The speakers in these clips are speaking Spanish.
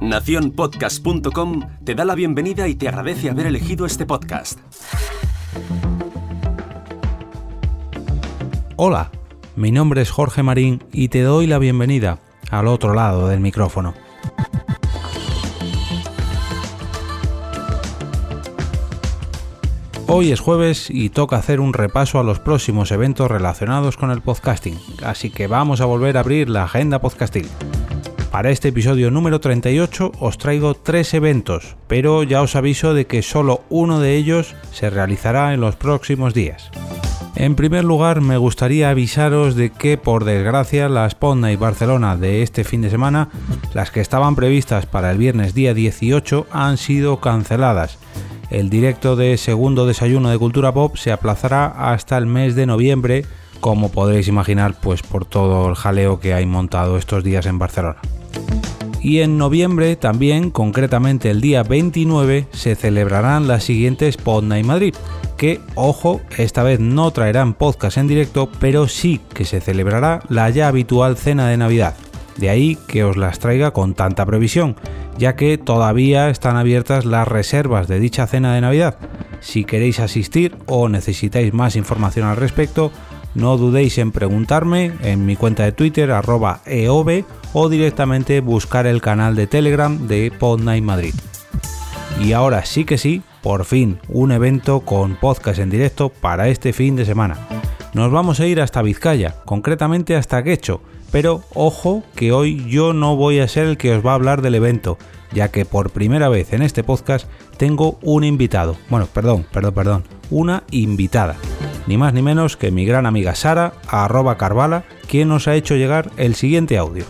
Naciónpodcast.com te da la bienvenida y te agradece haber elegido este podcast. Hola, mi nombre es Jorge Marín y te doy la bienvenida al otro lado del micrófono. Hoy es jueves y toca hacer un repaso a los próximos eventos relacionados con el podcasting, así que vamos a volver a abrir la agenda podcasting. Para este episodio número 38 os traigo tres eventos, pero ya os aviso de que solo uno de ellos se realizará en los próximos días. En primer lugar, me gustaría avisaros de que, por desgracia, las y Barcelona de este fin de semana, las que estaban previstas para el viernes día 18, han sido canceladas el directo de segundo desayuno de cultura pop se aplazará hasta el mes de noviembre, como podréis imaginar, pues por todo el jaleo que hay montado estos días en Barcelona. Y en noviembre también, concretamente el día 29, se celebrarán las siguientes Pod Night Madrid, que, ojo, esta vez no traerán podcast en directo, pero sí que se celebrará la ya habitual cena de Navidad. De ahí que os las traiga con tanta previsión, ya que todavía están abiertas las reservas de dicha cena de Navidad. Si queréis asistir o necesitáis más información al respecto, no dudéis en preguntarme en mi cuenta de Twitter arroba eob o directamente buscar el canal de Telegram de Podnight Madrid. Y ahora sí que sí, por fin, un evento con podcast en directo para este fin de semana. Nos vamos a ir hasta Vizcaya, concretamente hasta Quecho, pero ojo que hoy yo no voy a ser el que os va a hablar del evento, ya que por primera vez en este podcast tengo un invitado. Bueno, perdón, perdón, perdón, una invitada. Ni más ni menos que mi gran amiga Sara, arroba Carvala, quien nos ha hecho llegar el siguiente audio.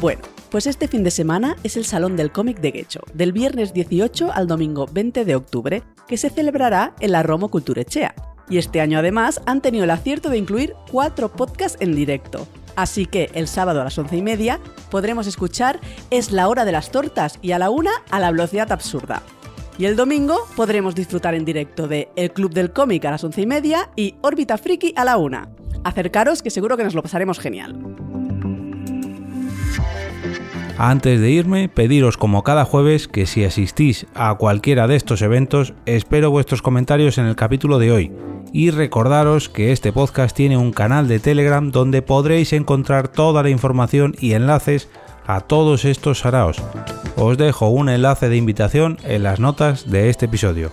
Bueno, pues este fin de semana es el Salón del Cómic de Guecho, del viernes 18 al domingo 20 de octubre, que se celebrará en la Romo Culturechea. Y este año además han tenido el acierto de incluir cuatro podcasts en directo. Así que el sábado a las once y media podremos escuchar Es la hora de las tortas y a la una a la velocidad absurda. Y el domingo podremos disfrutar en directo de El Club del Cómic a las once y media y Órbita Friki a la una. Acercaros que seguro que nos lo pasaremos genial. Antes de irme, pediros como cada jueves que si asistís a cualquiera de estos eventos, espero vuestros comentarios en el capítulo de hoy y recordaros que este podcast tiene un canal de Telegram donde podréis encontrar toda la información y enlaces a todos estos saraos. Os dejo un enlace de invitación en las notas de este episodio.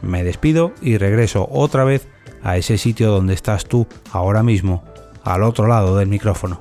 Me despido y regreso otra vez a ese sitio donde estás tú ahora mismo, al otro lado del micrófono.